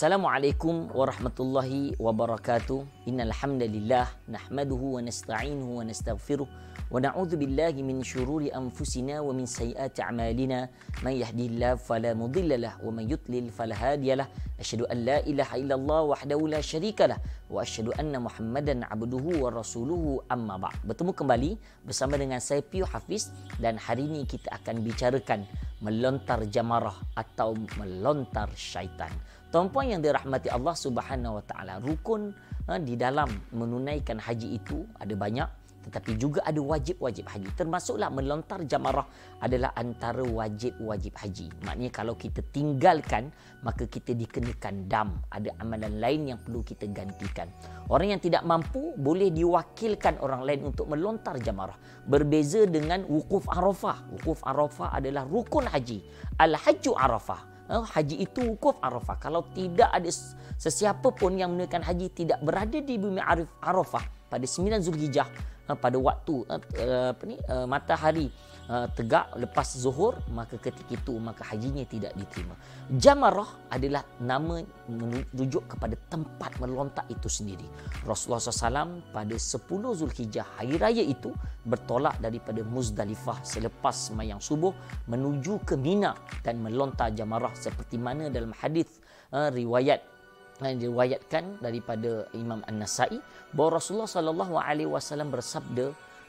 Assalamualaikum warahmatullahi wabarakatuh. Innal hamdalillah nahmaduhu wa nasta'inuhu wa nastaghfiruh wa na'udzu billahi min shururi anfusina wa min sayyiati a'malina. Man yahdihillahu fala mudilla wa man yudlil fala hadiyalah. Asyhadu an la ilaha illallah wahdahu la syarikalah wa asyhadu anna Muhammadan abduhu wa rasuluhu amma ba'd. Bertemu kembali bersama dengan saya Pio Hafiz dan hari ini kita akan bicarakan melontar jamarah atau melontar syaitan. Tuan-puan yang dirahmati Allah Subhanahu Wa Taala, rukun ha, di dalam menunaikan haji itu ada banyak tetapi juga ada wajib-wajib haji. Termasuklah melontar jamarah adalah antara wajib-wajib haji. Maknanya kalau kita tinggalkan maka kita dikenakan dam. Ada amalan lain yang perlu kita gantikan. Orang yang tidak mampu boleh diwakilkan orang lain untuk melontar jamarah. Berbeza dengan wukuf Arafah. Wukuf Arafah adalah rukun haji. Al-Hajju Arafah. Haji itu wukuf Arafah. Kalau tidak ada sesiapa pun yang menunaikan haji tidak berada di bumi Arafah pada 9 Zulhijjah pada waktu apa ni matahari tegak lepas zuhur maka ketika itu maka hajinya tidak diterima. Jamarah adalah nama merujuk kepada tempat melontak itu sendiri. Rasulullah SAW pada 10 Zulhijjah hari raya itu bertolak daripada Muzdalifah selepas semayang subuh menuju ke Mina dan melontar jamarah seperti mana dalam hadis riwayat yang diriwayatkan daripada Imam An-Nasai bahawa Rasulullah sallallahu alaihi wasallam bersabda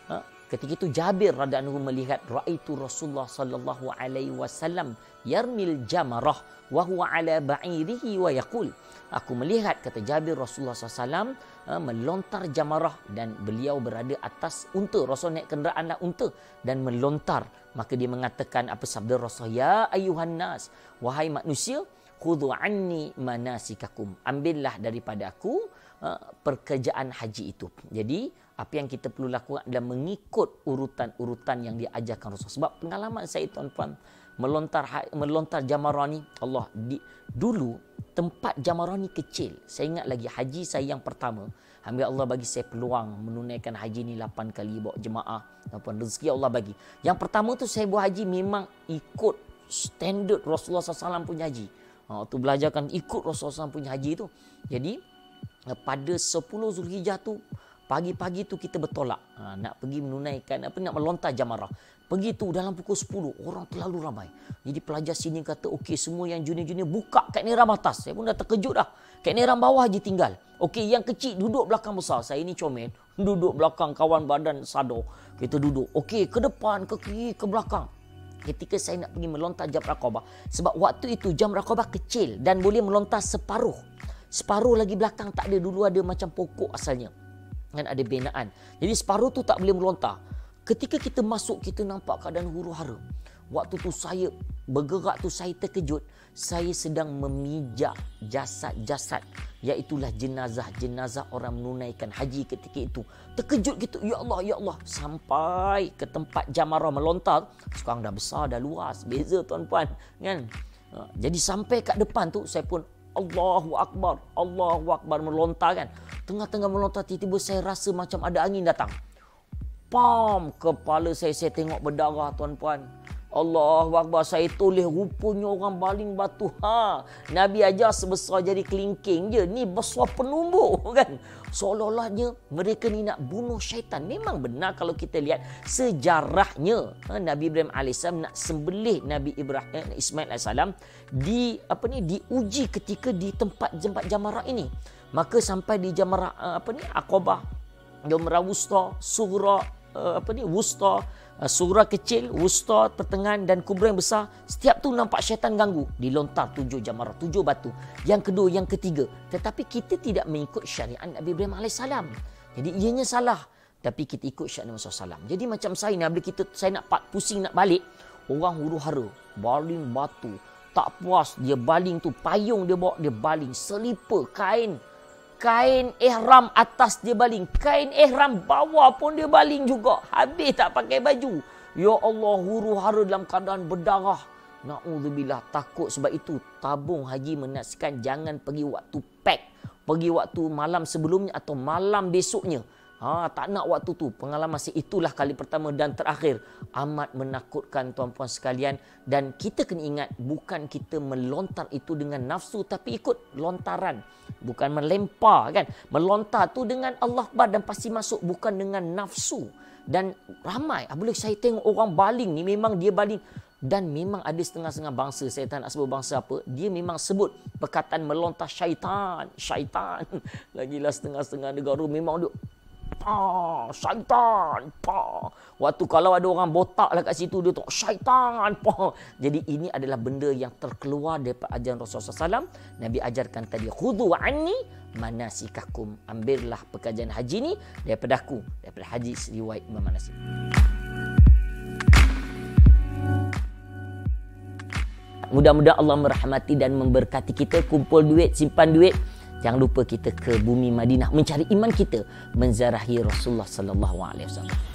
ha, ketika itu Jabir radhiyallahu melihat raaitu Rasulullah sallallahu alaihi wasallam yarmil jamarah wa huwa ala ba'irihi wa yaqul. Aku melihat kata Jabir Rasulullah sallallahu ha, melontar jamarah dan beliau berada atas unta Rasul naik kenderaan unta dan melontar. Maka dia mengatakan apa sabda Rasul ya ayuhan nas. Wahai manusia khudhu anni manasikakum. Ambillah daripada aku uh, pekerjaan haji itu. Jadi apa yang kita perlu lakukan adalah mengikut urutan-urutan yang diajarkan Rasul sebab pengalaman saya tuan-tuan melontar ha, melontar jamarah ni Allah di, dulu tempat jamarah ni kecil. Saya ingat lagi haji saya yang pertama. Alhamdulillah Allah bagi saya peluang menunaikan haji ni 8 kali bawa jemaah tuan rezeki Allah bagi. Yang pertama tu saya buat haji memang ikut standard Rasulullah SAW punya haji Ha, tu belajarkan ikut Rasulullah SAW punya haji tu. Jadi eh, pada 10 Zulhijjah tu pagi-pagi tu kita bertolak ha, nak pergi menunaikan apa nak melontar jamarah. Pergi tu dalam pukul 10 orang terlalu ramai. Jadi pelajar sini kata okey semua yang junior-junior buka kat neram atas. Saya pun dah terkejut dah. Kat neram bawah je tinggal. Okey yang kecil duduk belakang besar. Saya ni comel duduk belakang kawan badan sado. Kita duduk. Okey ke depan ke kiri ke belakang ketika saya nak pergi melontar jam rakabah sebab waktu itu jam rakabah kecil dan boleh melontar separuh. Separuh lagi belakang tak ada dulu ada macam pokok asalnya dan ada binaan jadi separuh tu tak boleh melontar. Ketika kita masuk kita nampak keadaan huru hara waktu tu saya bergerak tu saya terkejut. Saya sedang memijak jasad-jasad iaitulah jenazah-jenazah orang menunaikan haji ketika itu. Terkejut gitu ya Allah ya Allah. Sampai ke tempat jamarah melontar. Sekarang dah besar dah luas beza tuan-puan kan? Ha, jadi sampai kat depan tu saya pun Allahu akbar Allahu akbar melontar kan? Tengah-tengah melontar tiba-tiba saya rasa macam ada angin datang. Pam kepala saya saya tengok berdarah tuan-puan Allah Akbar. Saya tulis rupanya orang baling batu. Ha Nabi ajar sebesar jadi kelingking je. Ni besar penumbuk kan? Seolah-olahnya mereka ni nak bunuh syaitan. Memang benar kalau kita lihat sejarahnya. Ha, Nabi Ibrahim AS nak sembelih Nabi Ibrahim eh, Ismail AS di apa ni diuji ketika di tempat tempat jamarah ini. Maka sampai di jamarah eh, apa ni Aqabah Jamarah Wusta uh, apa ni wusta uh, surah kecil wusta pertengahan dan kubra yang besar setiap tu nampak syaitan ganggu. Dilontar tujuh jamarah tujuh batu. Yang kedua yang ketiga tetapi kita tidak mengikut syariat Nabi Ibrahim AS jadi ianya salah. Tapi kita ikut syariat Nabi SAW jadi macam saya ni bila kita saya nak pusing nak balik orang huru hara baling batu tak puas dia baling tu payung dia bawa dia baling selipar kain kain ihram atas dia baling. Kain ihram bawah pun dia baling juga. Habis tak pakai baju. Ya Allah, huru hara dalam keadaan berdarah. Na'udzubillah, takut sebab itu tabung haji menasikan jangan pergi waktu pack. Pergi waktu malam sebelumnya atau malam besoknya. Ha, tak nak waktu tu. Pengalaman si itulah kali pertama dan terakhir. Amat menakutkan tuan-puan sekalian. Dan kita kena ingat bukan kita melontar itu dengan nafsu tapi ikut lontaran. Bukan melempar kan. Melontar tu dengan Allah Akbar dan pasti masuk bukan dengan nafsu. Dan ramai. Boleh saya tengok orang baling ni memang dia baling dan memang ada setengah-setengah bangsa saya tak nak sebut bangsa apa dia memang sebut perkataan melontar syaitan syaitan lagilah setengah-setengah negara memang dia pa syaitan pa. Waktu kalau ada orang botak lah kat situ dia tu syaitan pa. Jadi ini adalah benda yang terkeluar daripada ajaran Rasulullah SAW Nabi ajarkan tadi khudu anni manasikakum. Ambillah perkajian haji ni daripada aku daripada haji riwayat Imam Manasik. Mudah-mudahan Allah merahmati dan memberkati kita. Kumpul duit, simpan duit. Jangan lupa kita ke bumi Madinah mencari iman kita, menzarahi Rasulullah sallallahu alaihi wasallam.